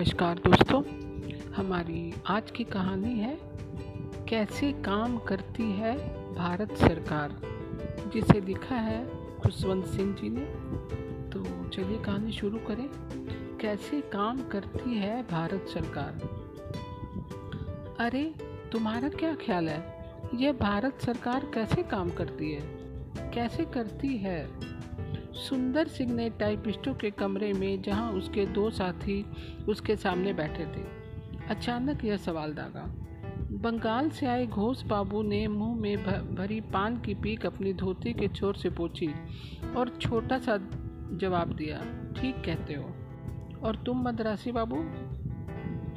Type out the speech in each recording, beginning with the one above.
नमस्कार दोस्तों, हमारी आज की कहानी है, कैसे काम करती है भारत सरकार? जिसे लिखा है खुशवंत सिंह जी ने। तो चलिए कहानी शुरू करें। कैसे काम करती है भारत सरकार? अरे, तुम्हारा क्या ख्याल है? यह भारत सरकार कैसे काम करती है? कैसे करती है? सुंदर सिंह ने टाइपिस्टों के कमरे में जहाँ उसके दो साथी उसके सामने बैठे थे। अचानक यह सवाल दागा। बंगाल से आए घोष बाबू ने मुँह में भरी पान की पीक अपनी धोती के छोर से पोछी और छोटा सा जवाब दिया, ठीक कहते हो। और तुम मद्रासी बाबू?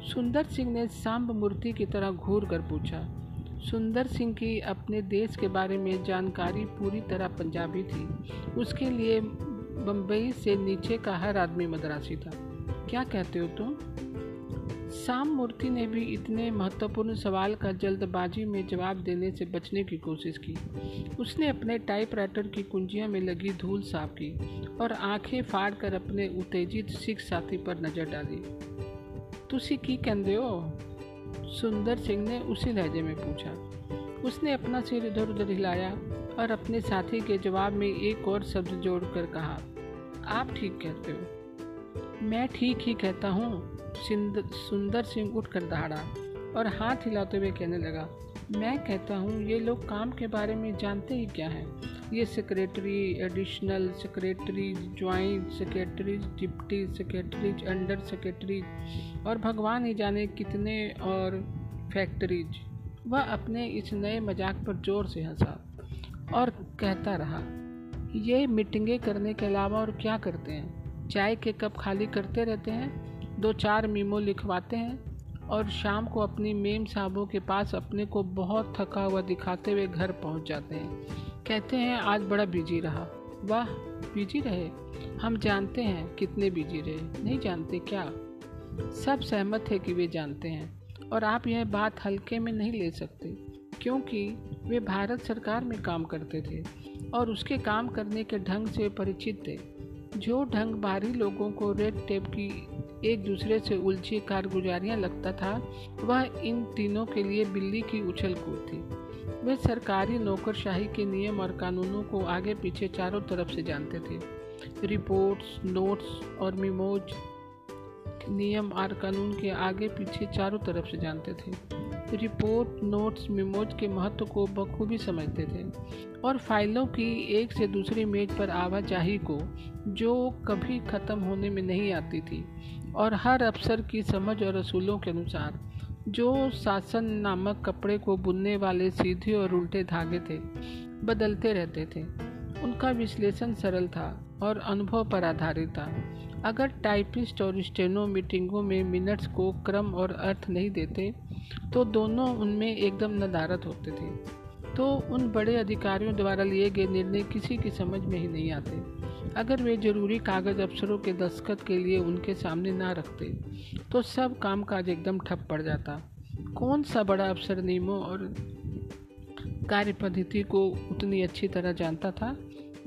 सुंदर सिंह ने सांब मूर्ति की तरह घूर कर पूछा सुंदर सिंह की अपने देश के बारे में जानकारी पूरी तरह पंजाबी थी। उसके लिए बम्बई से नीचे का हर आदमी मद्रासी था। क्या कहते हो तुम? साम मूर्ति ने भी इतने महत्वपूर्ण सवाल का जल्दबाजी में जवाब देने से बचने की कोशिश की। उसने अपने टाइपराइटर की कुंजियाँ में लगी धूल साफ़ की और आँखें फाड़ कर अपने उत्तेजित सिख साथी पर नज़र डाली। तुसी की कहते हो? सुंदर सिंह ने उसी लहजे में पूछा। उसने अपना सिर इधर उधर हिलाया और अपने साथी के जवाब में एक और शब्द जोड़कर कहा, आप ठीक कहते हो। मैं ठीक ही कहता हूँ सुंदर सिंह उठकर दहाड़ा। और हाथ हिलाते हुए कहने लगा, मैं कहता हूँ, ये लोग काम के बारे में जानते ही क्या हैं? ये secretary additional secretary joint secretary deputy secretaries under secretary और भगवान ही जाने कितने और फैक्ट्रीज वह अपने इस नए मज़ाक पर ज़ोर से हंसा और कहता रहा, ये मीटिंगें करने के अलावा और क्या करते हैं? चाय के कप खाली करते रहते हैं? दो चार मीमो लिखवाते हैं? और शाम को अपनी मेम साहबों के पास अपने को बहुत थका हुआ दिखाते हुए घर पहुँच जाते हैं। कहते हैं, आज बड़ा बिज़ी रहा। वाह बिज़ी रहे? हम जानते हैं कितने बिज़ी रहे। नहीं जानते क्या? सब सहमत है कि वे जानते हैं, और आप यह बात हल्के में नहीं ले सकते, क्योंकि वे भारत सरकार में काम करते थे, और उसके काम करने के ढंग से परिचित थे। जो ढंग बाहरी लोगों को रेड टेप की एक दूसरे से उलझी कारगुजारियाँ लगता था, वह इन तीनों के लिए बिल्ली की उछल कूद थी। वे सरकारी नौकरशाही के नियम और कानूनों को आगे पीछे चारों तरफ़ से जानते थे। रिपोर्ट्स, नोट्स और मिमोज नियम और कानून के आगे पीछे चारों तरफ़ से जानते थे। रिपोर्ट, नोट्स, मिमोज के महत्व को बखूबी समझते थे और फाइलों की एक से दूसरी मेज पर आवाजाही को, जो कभी ख़त्म होने में नहीं आती थी और हर अफसर की समझ और असूलों के अनुसार, जो शासन नामक कपड़े को बुनने वाले सीधे और उल्टे धागे थे, बदलते रहते थे। उनका विश्लेषण सरल था और अनुभव पर आधारित था। अगर टाइपिस्ट और स्टेनो मीटिंगों में मिनट्स को क्रम और अर्थ नहीं देते तो दोनों उनमें एकदम नदारत होते थे। तो उन बड़े अधिकारियों द्वारा लिए गए निर्णय किसी की समझ में ही नहीं आते। अगर वे ज़रूरी कागज़ अफसरों के दस्तखत के लिए उनके सामने ना रखते तो सब काम काज एकदम ठप पड़ जाता। कौन सा बड़ा अफसर नियमों और कार्य पद्धति को उतनी अच्छी तरह जानता था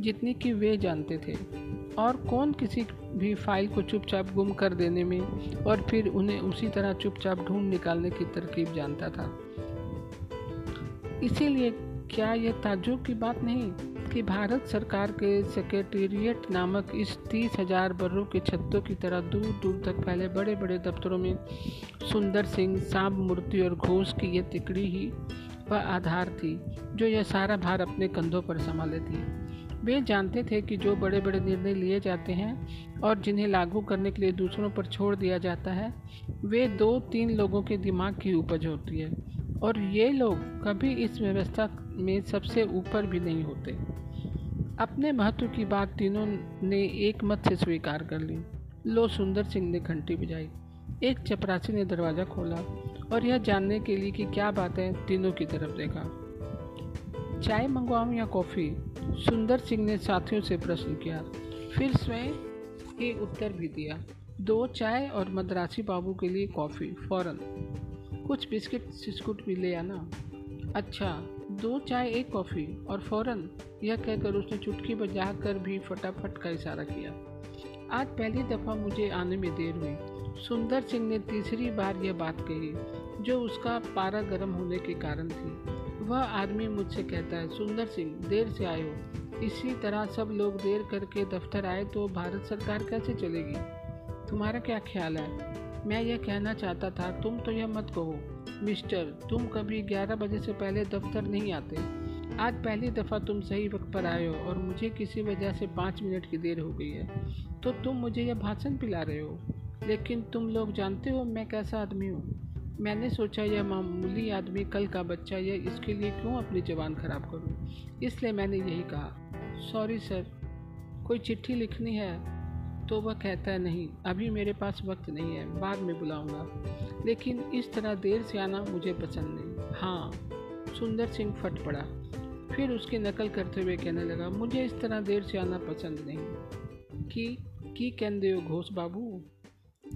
जितनी कि वे जानते थे? और कौन किसी भी फ़ाइल को चुपचाप गुम कर देने में और फिर उन्हें उसी तरह चुपचाप ढूंढ निकालने की तरकीब जानता था? इसीलिए क्या यह ताजुब की बात नहीं कि भारत सरकार के सेक्रेटेरिएट नामक इस तीस हज़ार बर्रों के छत्तों की तरह दूर दूर तक फैले बड़े बड़े दफ्तरों में सुंदर सिंह सांब मूर्ति और घोष की यह तिकड़ी ही वह आधार थी, जो यह सारा भार अपने कंधों पर संभाले थी। वे जानते थे कि जो बड़े बड़े निर्णय लिए जाते हैं और जिन्हें लागू करने के लिए दूसरों पर छोड़ दिया जाता है, वे दो तीन लोगों के दिमाग की उपज होती है। और ये लोग कभी इस व्यवस्था में सबसे ऊपर भी नहीं होते। अपने महत्व की बात तीनों ने एक मत से स्वीकार कर ली। लो सुंदर सिंह ने घंटी बजाई। एक चपरासी ने दरवाज़ा खोला और यह जानने के लिए कि क्या बात है तीनों की तरफ़ देखा। चाय मंगवाऊं या कॉफ़ी? सुंदर सिंह ने साथियों से प्रश्न किया। फिर स्वयं ही उत्तर भी दिया। दो चाय और मद्रासी बाबू के लिए कॉफ़ी, फ़ौरन। कुछ बिस्किट सिस्कुट भी ले आना अच्छा दो चाय, एक कॉफ़ी और फ़ौरन यह कहकर उसने चुटकी बजा कर भी फटाफट का इशारा किया। आज पहली दफ़ा मुझे आने में देर हुई। सुंदर सिंह ने तीसरी बार यह बात कही, जो उसका पारा गर्म होने के कारण थी। वह आदमी मुझसे कहता है, सुंदर सिंह, देर से आए हो। इसी तरह सब लोग देर करके दफ्तर आए तो भारत सरकार कैसे चलेगी? तुम्हारा क्या ख्याल है? मैं यह कहना चाहता था, तुम तो यह मत कहो, मिस्टर, तुम कभी 11 बजे से पहले दफ्तर नहीं आते। आज पहली दफ़ा तुम सही वक्त पर आए हो और मुझे किसी वजह से पाँच मिनट की देर हो गई है। तो तुम मुझे यह भाषण पिला रहे हो। लेकिन तुम लोग जानते हो मैं कैसा आदमी हूँ। मैंने सोचा यह मामूली आदमी कल का बच्चा यह इसके लिए क्यों अपनी जबान खराब करूँ? इसलिए मैंने यही कहा, सॉरी सर, कोई चिट्ठी लिखनी है? तो वह कहता है नहीं, अभी मेरे पास वक्त नहीं है, बाद में बुलाऊँगा। लेकिन इस तरह देर से आना मुझे पसंद नहीं। हाँ। सुंदर सिंह फट पड़ा। फिर उसकी नकल करते हुए कहने लगा, मुझे इस तरह देर से आना पसंद नहीं। कि, की कहते हो घोष बाबू?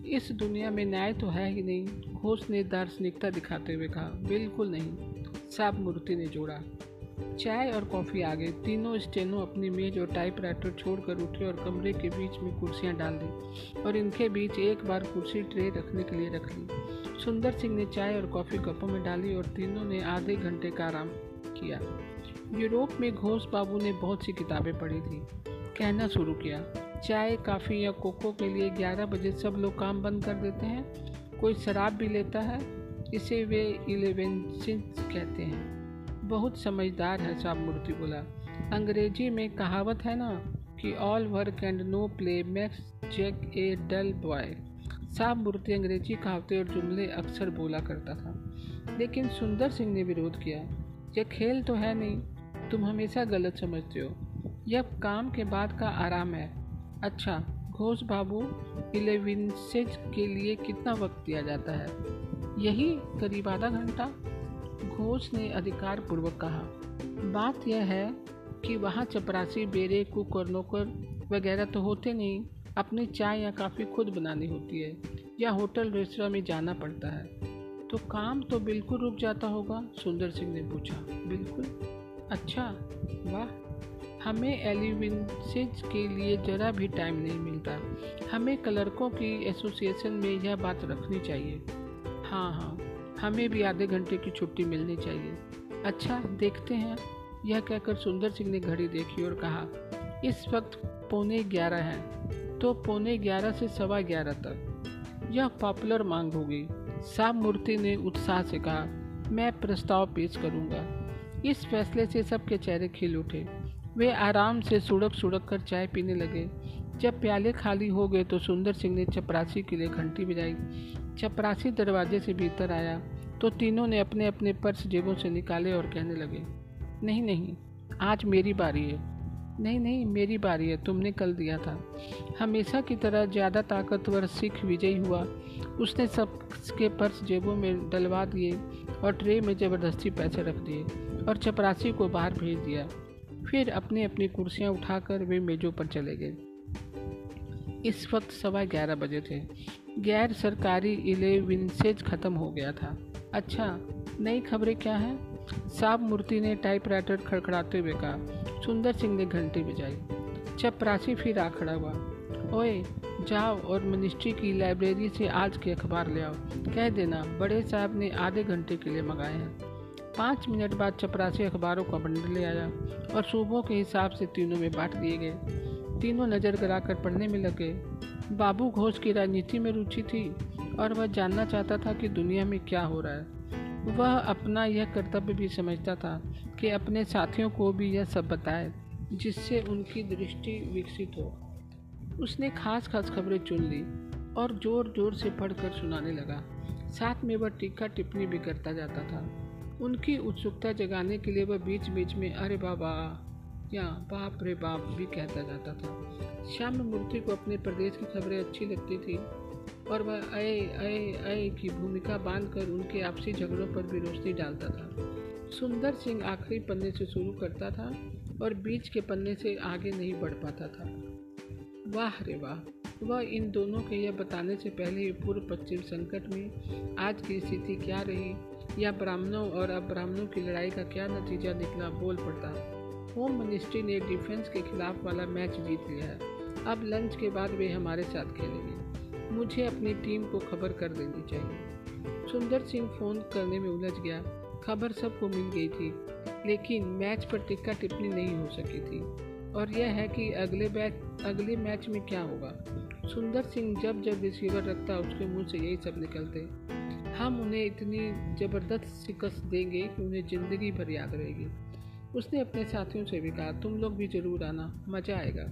इस दुनिया में न्याय तो है ही नहीं। घोष ने दार्शनिकता दिखाते हुए कहा, बिल्कुल नहीं। साब मूर्ति ने जोड़ा। चाय और कॉफ़ी आ गई। तीनों स्टेनो अपनी मेज और टाइपराइटर छोड़कर उठे और कमरे के बीच में कुर्सियाँ डाल दी और इनके बीच एक बार कुर्सी ट्रे रखने के लिए रख ली। सुंदर सिंह ने चाय और कॉफ़ी कपों में डाली और तीनों ने आधे घंटे का आराम किया। यूरोप में घोष बाबू ने बहुत सी किताबें पढ़ी थी। कहना शुरू किया, चाय, काफ़ी या कोको के लिए 11 बजे सब लोग काम बंद कर देते हैं? कोई शराब भी लेता है? इसे वे इलेवन कहते हैं। बहुत समझदार है साहब मूर्ति बोला। अंग्रेज़ी में कहावत है ना कि all work and no play makes Jack a dull boy साहब मूर्ति अंग्रेज़ी कहावतें और जुमले अक्सर बोला करता था। लेकिन सुंदर सिंह ने विरोध किया, यह खेल तो है नहीं, तुम हमेशा गलत समझते हो। यह काम के बाद का आराम है। अच्छा घोष बाबू इलेविनसेज के लिए कितना वक्त दिया जाता है? यही करीब आधा घंटा? घोष ने अधिकार पूर्वक कहा, बात यह है कि वहाँ चपरासी, बेरे कुक और नौकर वगैरह तो होते नहीं, अपनी चाय या काफ़ी खुद बनानी होती है, या होटल रेस्तरा में जाना पड़ता है। तो काम तो बिल्कुल रुक जाता होगा? सुंदर सिंह ने पूछा। बिल्कुल। अच्छा वाह। हमें एलिवेंसेज के लिए ज़रा भी टाइम नहीं मिलता। हमें क्लर्कों की एसोसिएशन में यह बात रखनी चाहिए। हाँ हाँ। हमें भी आधे घंटे की छुट्टी मिलनी चाहिए। अच्छा देखते हैं। यह कहकर सुंदर सिंह ने घड़ी देखी और कहा, इस वक्त पौने ग्यारह है तो पौने ग्यारह से सवा ग्यारह तक। यह पॉपुलर मांग होगी। साब मूर्ति ने उत्साह से कहा, मैं प्रस्ताव पेश करूँगा। इस फैसले से सबके चेहरे खिल उठे। वे आराम से सुड़क सुड़क कर चाय पीने लगे। जब प्याले खाली हो गए तो सुंदर सिंह ने चपरासी के लिए घंटी बजाई। चपरासी दरवाजे से भीतर आया तो तीनों ने अपने अपने पर्स जेबों से निकाले और कहने लगे, नहीं नहीं, आज मेरी बारी है। नहीं नहीं, मेरी बारी है, तुमने कल दिया था। हमेशा की तरह ज़्यादा ताकतवर सिख विजयी हुआ। उसने सबके पर्स जेबों में डलवा दिए और ट्रे में ज़बरदस्ती पैसे रख दिए और चपरासी को बाहर भेज दिया। फिर अपनी अपनी कुर्सियाँ उठाकर वे मेजों पर चले गए। इस वक्त सवा ग्यारह बजे थे। गैर सरकारी इलेविनसेज ख़त्म हो गया था। अच्छा नई खबरें क्या हैं? साहब मूर्ति ने टाइपराइटर खड़खड़ाते हुए कहा, सुंदर सिंह ने घंटी बजाई। चपरासी फिर आ खड़ा हुआ। ओए, जाओ और मिनिस्ट्री की लाइब्रेरी से आज के अखबार ले आओ। कह देना, बड़े साहब ने आधे घंटे के लिए मंगाए हैं। पाँच मिनट बाद चपरासी अखबारों का बंडल ले आया और सूबों के हिसाब से तीनों में बांट दिए गए। तीनों नज़र गराकर पढ़ने में लगे। बाबू घोष की राजनीति में रुचि थी और वह जानना चाहता था कि दुनिया में क्या हो रहा है। वह अपना यह कर्तव्य भी समझता था कि अपने साथियों को भी यह सब बताए, जिससे उनकी दृष्टि विकसित हो। उसने खास खास खबरें चुन ली और ज़ोर ज़ोर से पढ़कर सुनाने लगा। साथ में वह टीका टिप्पणी भी करता जाता था। उनकी उत्सुकता जगाने के लिए वह बीच बीच में, अरे बाबा! या बाप रे बाप भी कहता जाता था। श्याम मूर्ति को अपने प्रदेश की खबरें अच्छी लगती थी और वह अय अय अय की भूमिका बांधकर उनके आपसी झगड़ों पर भी रोशनी डालता था। सुंदर सिंह आखिरी पन्ने से शुरू करता था और बीच के पन्ने से आगे नहीं बढ़ पाता था। वाह रे वाह, वह इन दोनों के यह बताने से पहले ही पूर्व पश्चिम संकट में आज की स्थिति क्या रही या ब्राह्मणों और अब्राह्मणों की लड़ाई का क्या नतीजा निकला बोल पड़ता। होम मिनिस्ट्री ने डिफेंस के खिलाफ वाला मैच जीत लिया है। अब लंच के बाद वे हमारे साथ खेलेंगे। मुझे अपनी टीम को खबर कर देनी चाहिए। सुंदर सिंह फ़ोन करने में उलझ गया। खबर सबको मिल गई थी, लेकिन मैच पर टिक्का टिप्पणी नहीं हो सकी थी। और यह है कि अगले बैच अगले मैच में क्या होगा? सुंदर सिंह जब जब रिसीवर रखता, उसके मुँह से यही सब निकलते। हम उन्हें इतनी ज़बरदस्त शिकस्त देंगे कि उन्हें ज़िंदगी भर याद रहेगी। उसने अपने साथियों से भी कहा, तुम लोग भी ज़रूर आना, मज़ा आएगा।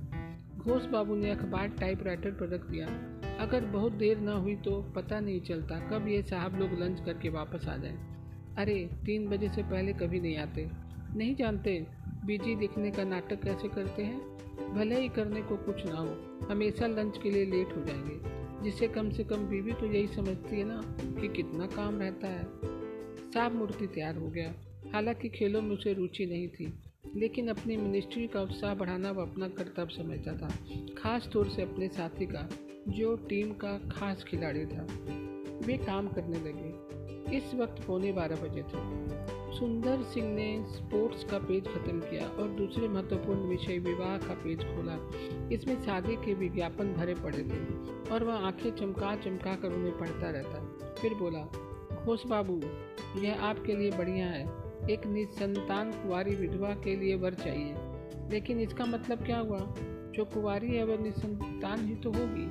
घोष बाबू ने अखबार टाइपराइटर पर रख दिया। अगर बहुत देर ना हुई तो पता नहीं चलता कब ये साहब लोग लंच करके वापस आ जाएँ। अरे, तीन बजे से पहले कभी नहीं आते। नहीं जानते बीजी दिखने का नाटक कैसे करते हैं? भले ही करने को कुछ ना हो, हमेशा लंच के लिए लेट हो जाएँगे। जिससे कम से कम बीवी तो यही समझती है ना कि कितना काम रहता है। साफ़ मूर्ति तैयार हो गया। हालाँकि खेलों में उसे रुचि नहीं थी, लेकिन अपनी मिनिस्ट्री का उत्साह बढ़ाना वह अपना कर्तव्य समझता था, खास तौर से अपने साथी का, जो टीम का खास खिलाड़ी था। वे काम करने लगे। इस वक्त पौने बारह बजे थे। सुंदर सिंह ने स्पोर्ट्स का पेज खत्म किया और दूसरे महत्वपूर्ण विषय विवाह का पेज खोला। इसमें शादी के विज्ञापन भरे पड़े थे और वह आँखें चमका चमका कर उन्हें पढ़ता रहता। फिर बोला, घोष बाबू, यह आपके लिए बढ़िया है। एक निसंतान कुंवारी विधवा के लिए वर चाहिए। लेकिन इसका मतलब क्या हुआ? जो कुंवारी है, वह निसंतान ही तो होगी।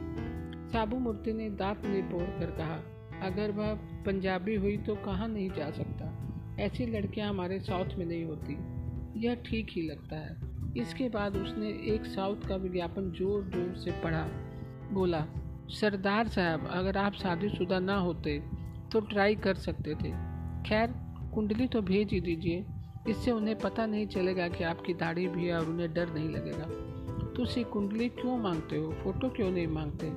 साबू मूर्ति ने दांत निपोड़ कर कहा, अगर वह पंजाबी हुई तो कहाँ नहीं जा सकता? ऐसी लड़कियाँ हमारे साउथ में नहीं होती। यह ठीक ही लगता है। इसके बाद उसने एक साउथ का विज्ञापन ज़ोर ज़ोर से पढ़ा। बोला, सरदार साहब, अगर आप शादीशुदा ना होते तो ट्राई कर सकते थे। खैर कुंडली तो भेज ही दीजिए। इससे उन्हें पता नहीं चलेगा कि आपकी दाढ़ी भी है और उन्हें डर नहीं लगेगा। तो उसी कुंडली क्यों मांगते हो? फ़ोटो क्यों नहीं मांगते?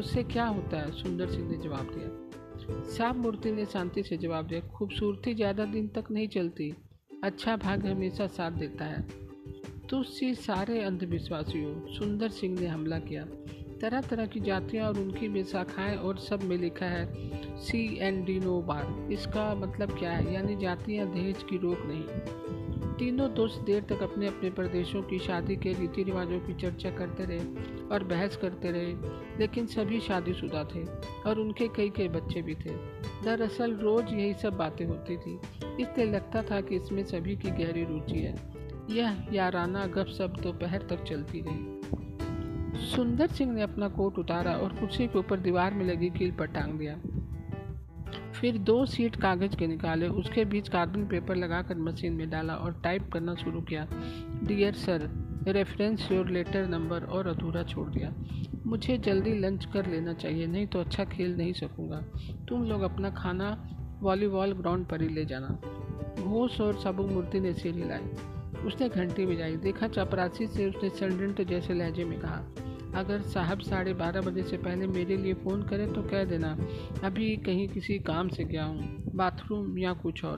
उससे क्या होता है? सुंदर सिंह ने जवाब दिया। साफ़ मूर्ति ने शांति से जवाब दिया, खूबसूरती ज़्यादा दिन तक नहीं चलती। अच्छा भाग हमेशा साथ देता है। तो सी सारे अंधविश्वासियों, सुंदर सिंह ने हमला किया। तरह तरह की जातियाँ और उनकी विशाखाएँ और सब में लिखा है, C N D no bar. इसका मतलब क्या है? यानी जातियाँ दहेज की रोक नहीं। तीनों दोस्त देर तक अपने अपने प्रदेशों की शादी के रीति रिवाजों की चर्चा करते रहे और बहस करते रहे, लेकिन सभी शादीशुदा थे और उनके कई कई बच्चे भी थे। दरअसल रोज यही सब बातें होती थी, इसलिए लगता था कि इसमें सभी की गहरी रुचि है। यह याराना गप सब दोपहर तक चलती रही। सुंदर सिंह ने अपना कोट उतारा और कुर्सी के ऊपर दीवार में लगी कील पर टांग दिया। फिर दो सीट कागज़ के निकाले, उसके बीच कार्बन पेपर लगाकर मशीन में डाला और टाइप करना शुरू किया। Dear sir, reference your letter number और अधूरा छोड़ दिया। मुझे जल्दी लंच कर लेना चाहिए, नहीं तो अच्छा खेल नहीं सकूँगा। तुम लोग अपना खाना वॉलीबॉल ग्राउंड पर ही ले जाना। घोष और साबु मूर्ति ने सिर हिलाई उसने घंटी बजाई। देखा चपरासी से उसने षडयंत्र जैसे लहजे में कहा अगर साहब साढ़े बारह बजे से पहले मेरे लिए फ़ोन करें तो कह देना, अभी कहीं किसी काम से गया हूँ, बाथरूम या कुछ और।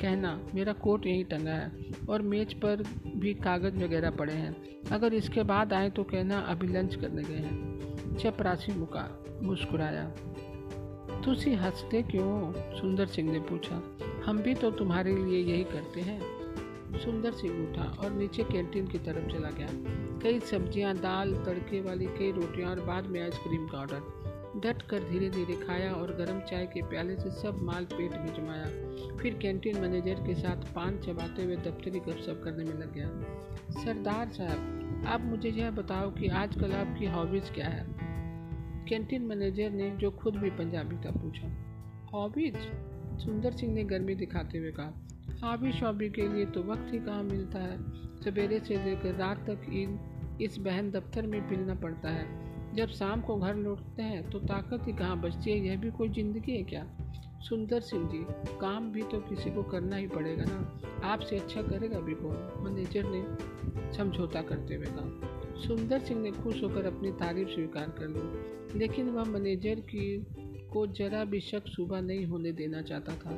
कहना, मेरा कोट यहीं टंगा है और मेज पर भी कागज़ वगैरह पड़े हैं। अगर इसके बाद आए तो कहना, अभी लंच करने गए हैं। चपरासी मुका, मुस्कुराया। तुसी हँसते क्यों सुंदर सिंह ने पूछा। हम भी तो तुम्हारे लिए यही करते हैं। सुंदर सिंह उठा और नीचे कैंटीन की तरफ़ चला गया। कई सब्ज़ियाँ दाल तड़के वाली कई रोटियाँ और बाद में आइसक्रीम का ऑर्डर डट कर धीरे धीरे खाया और गर्म चाय के प्याले से सब माल पेट में जमाया। फिर कैंटीन मैनेजर के साथ पान चबाते हुए दफ्तरी गपशप करने में लग गया। सरदार साहब आप मुझे यह बताओ कि आजकल आपकी हॉबीज़ क्या है? कैंटीन मैनेजर ने जो खुद भी पंजाबी था पूछा। हॉबीज सुंदर सिंह ने गर्मी दिखाते हुए कहा। हॉबी शॉबी के लिए तो वक्त ही कहाँ मिलता है। सवेरे से लेकर रात तक इन, इस बहन दफ्तर में पिलना पड़ता है। जब शाम को घर लौटते हैं तो ताकत ही कहाँ बचती है, यह भी कोई ज़िंदगी है क्या? सुंदर सिंह जी, काम भी तो किसी को करना ही पड़ेगा ना। आपसे अच्छा करेगा भी कौन? मैनेजर ने समझौता करते हुए कहा। सुंदर सिंह ने खुश होकर अपनी तारीफ़ स्वीकार कर ली। लेकिन वह मैनेजर की को जरा भी शक सुबह नहीं होने देना चाहता था,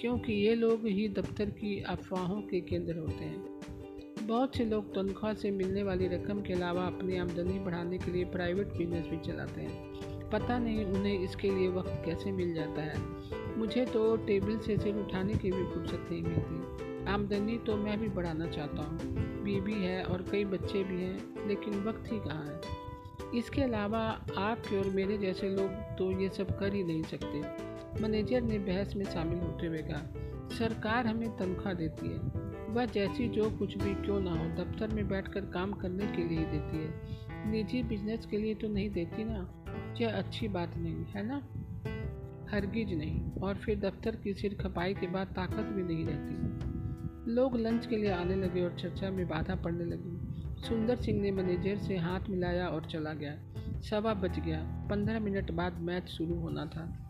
क्योंकि ये लोग ही दफ्तर की अफवाहों के केंद्र होते हैं। बहुत से लोग तनख्वाह से मिलने वाली रकम के अलावा अपनी आमदनी बढ़ाने के लिए प्राइवेट बिज़नेस भी चलाते हैं। पता नहीं उन्हें इसके लिए वक्त कैसे मिल जाता है। मुझे तो टेबल से सिर उठाने की भी फुर्सत नहीं मिलती। आमदनी तो मैं भी बढ़ाना चाहता हूँ। बीबी है और कई बच्चे भी हैं, लेकिन वक्त ही कहाँ है? इसके अलावा आपके और मेरे जैसे लोग तो ये सब कर ही नहीं सकते। मैनेजर ने बहस में शामिल होते हुए कहा, सरकार हमें तनख्वाह देती है। वह जैसी जो कुछ भी क्यों ना हो, दफ्तर में बैठकर काम करने के लिए ही देती है। निजी बिज़नेस के लिए तो नहीं देती ना? यह अच्छी बात नहीं, है ना? हरगिज नहीं, और फिर दफ्तर की सिर खपाई के बाद ताकत भी नहीं रहती। लोग लंच के लिए आने लगे और चर्चा में बाधा पड़ने लगी। सुंदर सिंह ने मैनेजर से हाथ मिलाया और चला गया। सवा बज गया। पंद्रह मिनट बाद मैच शुरू होना था।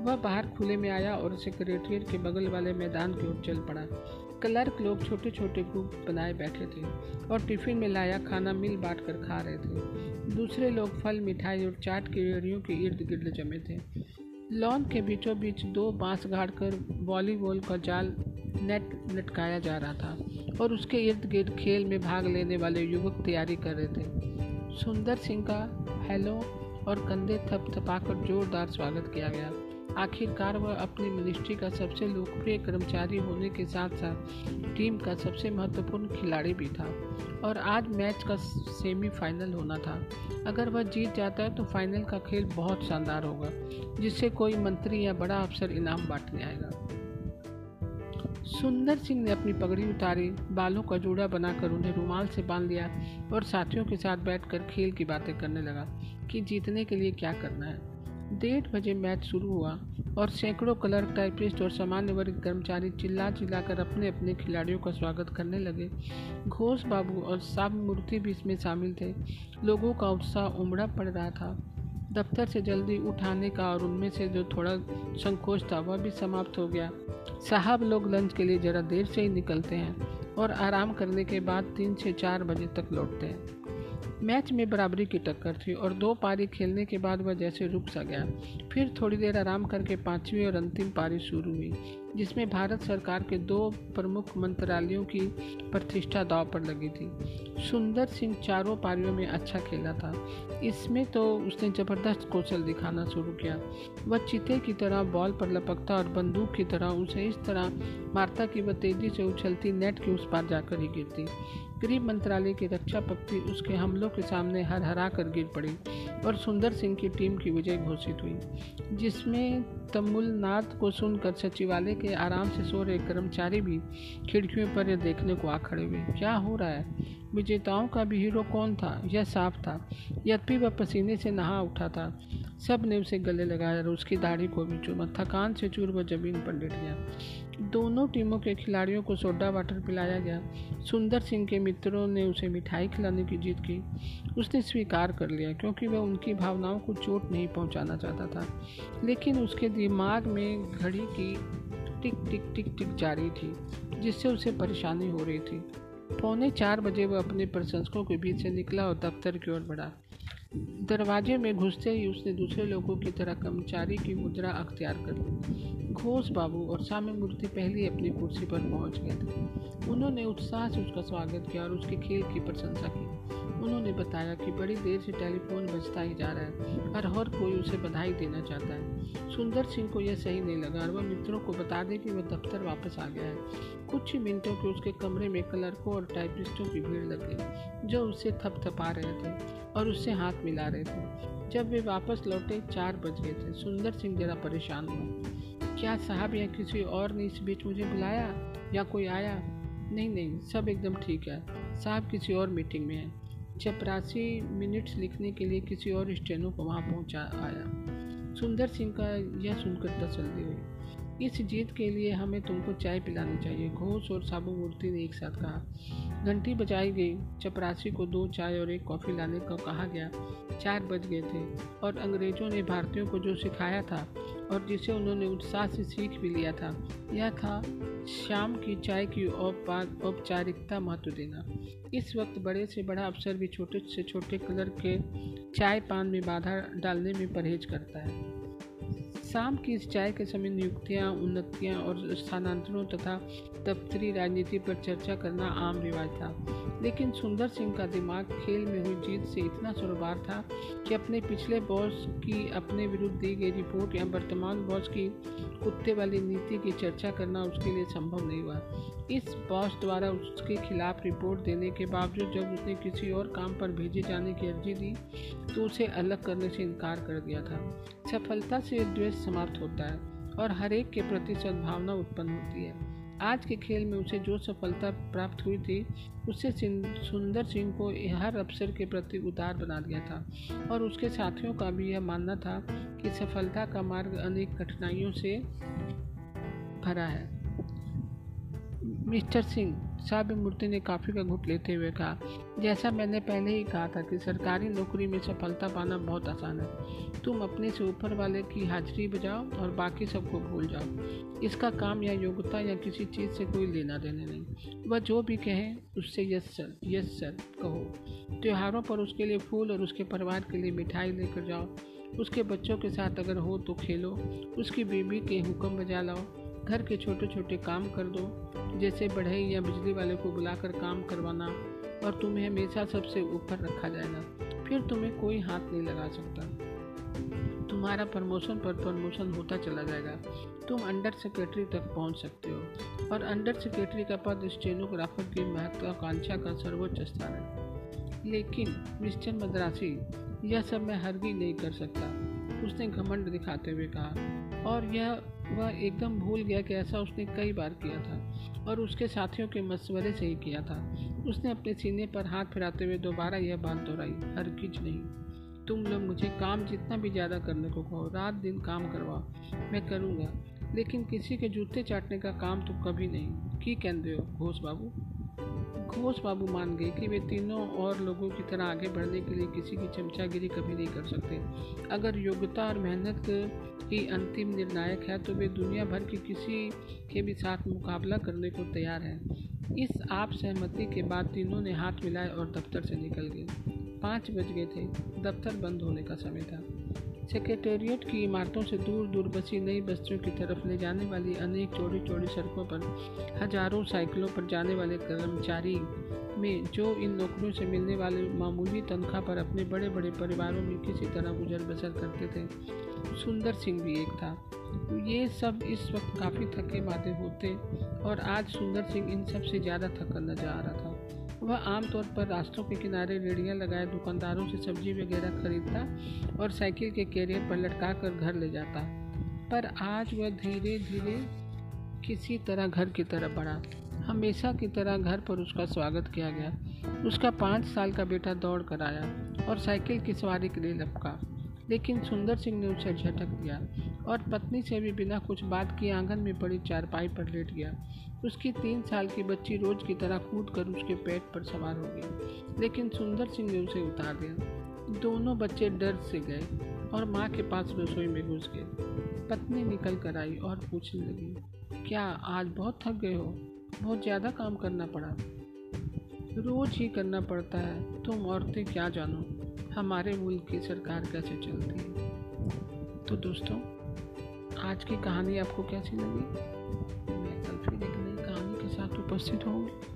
वह बाहर खुले में आया और सेक्रेटरिएट के बगल वाले मैदान की ओर चल पड़ा। क्लर्क लोग छोटे छोटे ग्रुप बनाए बैठे थे और टिफ़िन में लाया खाना मिल बांट कर खा रहे थे। दूसरे लोग फल, मिठाई और चाट की रेड़ियों के इर्द गिर्द जमे थे। लॉन के बीचों बीच दो बाँस गाड़ कर वॉलीबॉल का जाल नेट लटकाया जा रहा था। और उसके इर्द गिर्द खेल में भाग लेने वाले युवक तैयारी कर रहे थे। सुंदर सिंह का हेलो और कंधे थपथपाकर जोरदार स्वागत किया गया। आखिरकार वह अपनी मिनिस्ट्री का सबसे लोकप्रिय कर्मचारी होने के साथ साथ टीम का सबसे महत्वपूर्ण खिलाड़ी भी था और आज मैच का सेमीफाइनल होना था। अगर वह जीत जाता है तो फाइनल का खेल बहुत शानदार होगा, जिससे कोई मंत्री या बड़ा अफसर इनाम बांटने आएगा। सुंदर सिंह ने अपनी पगड़ी उतारी, बालों का जोड़ा बनाकर उन्हें रुमाल से बाँध लिया और साथियों के साथ बैठकर खेल की बातें करने लगा कि जीतने के लिए क्या करना है। डेढ़ बजे मैच शुरू हुआ और सैकड़ों क्लर्क, टाइपिस्ट और सामान्य वर्ग कर्मचारी चिल्ला चिल्लाकर अपने अपने खिलाड़ियों का स्वागत करने लगे। घोष बाबू और साब मूर्ति भी इसमें शामिल थे। लोगों का उत्साह उमड़ा पड़ रहा था। दफ्तर से जल्दी उठाने का और उनमें से जो थोड़ा संकोच था, वह भी समाप्त हो गया। साहब लोग लंच के लिए ज़रा देर से ही निकलते हैं और आराम करने के बाद तीन से चार बजे तक लौटते हैं। मैच में बराबरी की टक्कर थी और दो पारी खेलने के बाद वह जैसे रुक सा गया। फिर थोड़ी देर आराम करके पांचवी और अंतिम पारी शुरू हुई, जिसमें भारत सरकार के दो प्रमुख मंत्रालयों की प्रतिष्ठा दाव पर लगी थी। सुंदर सिंह चारों पारियों में अच्छा खेला था। इसमें तो उसने ज़बरदस्त कौशल दिखाना शुरू किया। वह चीते की तरह बॉल पर लपकता और बंदूक की तरह उसे इस तरह मारता कि वह तेज़ी से उछलती नेट के उस पार जाकर ही गिरती। गृह मंत्रालय की रक्षा पक्ति उसके हमलों के सामने हर हरा कर गिर पड़ी और सुंदर सिंह की टीम की विजय घोषित हुई, जिसमें तमुलनाथ को सुनकर सचिवालय के आराम से सो रहे कर्मचारी भी खिड़कियों पर यह देखने को आ खड़े हुए। क्या हो रहा है? विजेताओं का भी हीरो कौन था? यह साफ़ था। यद्यपि वह पसीने से नहा उठा था। सबने उसे गले लगाया और उसकी दाढ़ी को भी चूमा। थकान से चूर वह ज़मीन पर लेट गया। दोनों टीमों के खिलाड़ियों को सोडा वाटर पिलाया गया। सुंदर सिंह के मित्रों ने उसे मिठाई खिलाने की जीत की। उसने स्वीकार कर लिया, क्योंकि वह उनकी भावनाओं को चोट नहीं पहुंचाना चाहता था। लेकिन उसके दिमाग में घड़ी की टिक टिक टिक टिक जारी थी, जिससे उसे परेशानी हो रही थी। पौने चार बजे वह अपने प्रशंसकों के बीच से निकला और दफ्तर की ओर बढ़ा। दरवाजे में घुसते ही उसने दूसरे लोगों की तरह कर्मचारी की मुद्रा अख्तियार कर ली। घोष बाबू और साम्य मूर्ति पहले अपनी कुर्सी पर पहुँच गए थे। उन्होंने उत्साह से उसका स्वागत किया और उसके खेल की प्रशंसा की। उन्होंने बताया कि बड़ी देर से टेलीफोन बजता ही जा रहा है। और हर कोई उसे बधाई देना चाहता है। सुंदर सिंह को यह सही नहीं लगा और वह मित्रों को बता दे कि वह दफ्तर वापस आ गया है। कुछ ही मिनटों के उसके कमरे में क्लर्कों और टाइपिस्टों की भीड़ लग गई, जो उसे थपथपा रहे थे और उससे हाथ मिला रहे थे। जब वे वापस लौटे, चार बज गए थे। सुंदर सिंह जरा परेशान हुआ। क्या साहब या किसी और ने इस बीच मुझे बुलाया? या कोई आया? नहीं नहीं, सब एकदम ठीक है। साहब किसी और मीटिंग में है। चपरासी मिनट्स लिखने के लिए किसी और स्टेनो को वहाँ पहुँचा आया। सुंदर सिंह का यह सुनकर तसल्ली हुई। इस जीत के लिए हमें तुमको चाय पिलानी चाहिए। घोष और साबू मूर्ति ने एक साथ कहा। घंटी बजाई गई। चपरासी को दो चाय और एक कॉफ़ी लाने को कहा गया। चार बज गए थे और अंग्रेज़ों ने भारतीयों को जो सिखाया था और जिसे उन्होंने उत्साह से सीख भी लिया था, यह था शाम की चाय की औपचारिकता महत्व देना। इस वक्त बड़े से बड़ा अफसर भी छोटे से छोटे कलर के चाय पान में बाधा डालने में परहेज करता है। शाम की इस चाय के समय नियुक्तियाँ, उन्नतियाँ और स्थानांतरों तथा दफ्तरी राजनीति पर चर्चा करना आम रिवाज था। लेकिन सुंदर सिंह का दिमाग खेल में हुई जीत से इतना सरोबार था कि अपने पिछले बॉस की, अपने विरुद्ध दी गई रिपोर्ट या वर्तमान बॉस की कुत्ते वाली नीति की चर्चा करना उसके लिए संभव नहीं हुआ। इस बॉस द्वारा उसके खिलाफ रिपोर्ट देने के बावजूद जब उसने किसी और काम पर भेजे जाने की अर्जी दी तो उसे अलग करने से इनकार कर दिया था। सफलता से द्वेष समाप्त होता है और हर एक के प्रति सद्भावना उत्पन्न होती है। आज के खेल में उसे जो सफलता प्राप्त हुई थी उससे सुंदर सिंह को हर अवसर के प्रति उदार बना दिया था। और उसके साथियों का भी यह मानना था कि सफलता का मार्ग अनेक कठिनाइयों से भरा है। मिस्टर सिंह मूर्ति ने काफ़ी का घुट लेते हुए कहा, जैसा मैंने पहले ही कहा था कि सरकारी नौकरी में सफलता पाना बहुत आसान है। तुम अपने से ऊपर वाले की हाजिरी बजाओ और बाकी सबको भूल जाओ। इसका काम या योग्यता या किसी चीज़ से कोई लेना देना नहीं। वह जो भी कहें, उससे यस सर यस सर कहो। त्योहारों पर उसके लिए फूल और उसके परिवार के लिए मिठाई लेकर जाओ। उसके बच्चों के साथ अगर हो तो खेलो। उसकी बीबी के हुक्म बजा लाओ। घर के छोटे छोटे काम कर दो, जैसे बढ़ई या बिजली वाले को बुलाकर काम करवाना और तुम्हें हमेशा सबसे ऊपर रखा जाएगा, फिर तुम्हें कोई हाथ नहीं लगा सकता। तुम्हारा प्रमोशन पर प्रमोशन होता चला जाएगा। तुम अंडर सेक्रेटरी तक पहुँच सकते हो और अंडर सेक्रेटरी का पद स्टेनोग्राफर की महत्वाकांक्षा का सर्वोच्च स्थान है। लेकिन मिस्टर मद्रासी, यह सब मैं हरगी नहीं कर सकता। उसने घमंड दिखाते हुए कहा, और यह वह एकदम भूल गया कि ऐसा उसने कई बार किया था, और उसके साथियों के मशवरे से ही किया था। उसने अपने सीने पर हाथ फिराते हुए दोबारा यह बात दोहराई हर किच नहीं। तुम लोग मुझे काम जितना भी ज़्यादा करने को कहो, रात दिन काम करवाओ, मैं करूँगा, लेकिन किसी के जूते चाटने का काम तो कभी नहीं। की कहते हो, घोष बाबू? घोष बाबू मान गए कि वे तीनों और लोगों की तरह आगे बढ़ने के लिए किसी की चमचागिरी कभी नहीं कर सकते। अगर योग्यता और मेहनत ही अंतिम निर्णायक है तो वे दुनिया भर की किसी के भी साथ मुकाबला करने को तैयार हैं। इस आप सहमति के बाद तीनों ने हाथ मिलाए और दफ्तर से निकल गए। पाँच बज गए थे। दफ्तर बंद होने का समय था। सेक्रेटेरिएट की इमारतों से दूर दूर बसी नई बस्तियों की तरफ़ ले जाने वाली अनेक चौड़ी चौड़ी सड़कों पर, हज़ारों साइकिलों पर जाने वाले कर्मचारी में जो इन नौकरियों से मिलने वाले मामूली तनख्वाह पर अपने बड़े बड़े परिवारों में किसी तरह गुजर बसर करते थे। सुंदर सिंह भी एक था। ये सब इस वक्त काफ़ी थके मादे होते और आज सुंदर सिंह इन सबसे ज़्यादा थका नज़र आ रहा था। वह आमतौर पर रास्तों के किनारे रेडियाँ लगाए दुकानदारों से सब्ज़ी वगैरह खरीदता और साइकिल के कैरियर पर लटका कर घर ले जाता। पर आज वह धीरे धीरे किसी तरह घर की तरफ़ बढ़ा। हमेशा की तरह घर पर उसका स्वागत किया गया। उसका पाँच साल का बेटा दौड़ कर आया और साइकिल की सवारी के लिए लपका। लेकिन सुंदर सिंह ने उसे झटक दिया और पत्नी से भी बिना कुछ बात किए आँगन में पड़ी चारपाई पर लेट गया। उसकी तीन साल की बच्ची रोज की तरह कूद कर उसके पेट पर सवार हो गई, लेकिन सुंदर सिंह ने उसे उतार दिया। दोनों बच्चे डर से गए और माँ के पास रसोई में घुस गए। पत्नी निकल कर आई और पूछने लगी, क्या आज बहुत थक गए हो? बहुत ज़्यादा काम करना पड़ा। रोज ही करना पड़ता है। तुम औरतें क्या जानो? हमारे मुल्क की सरकार कैसे चलती है? तो दोस्तों, आज की कहानी आपको कैसी लगी? मैं कल फिर एक नई कहानी के साथ उपस्थित होंगी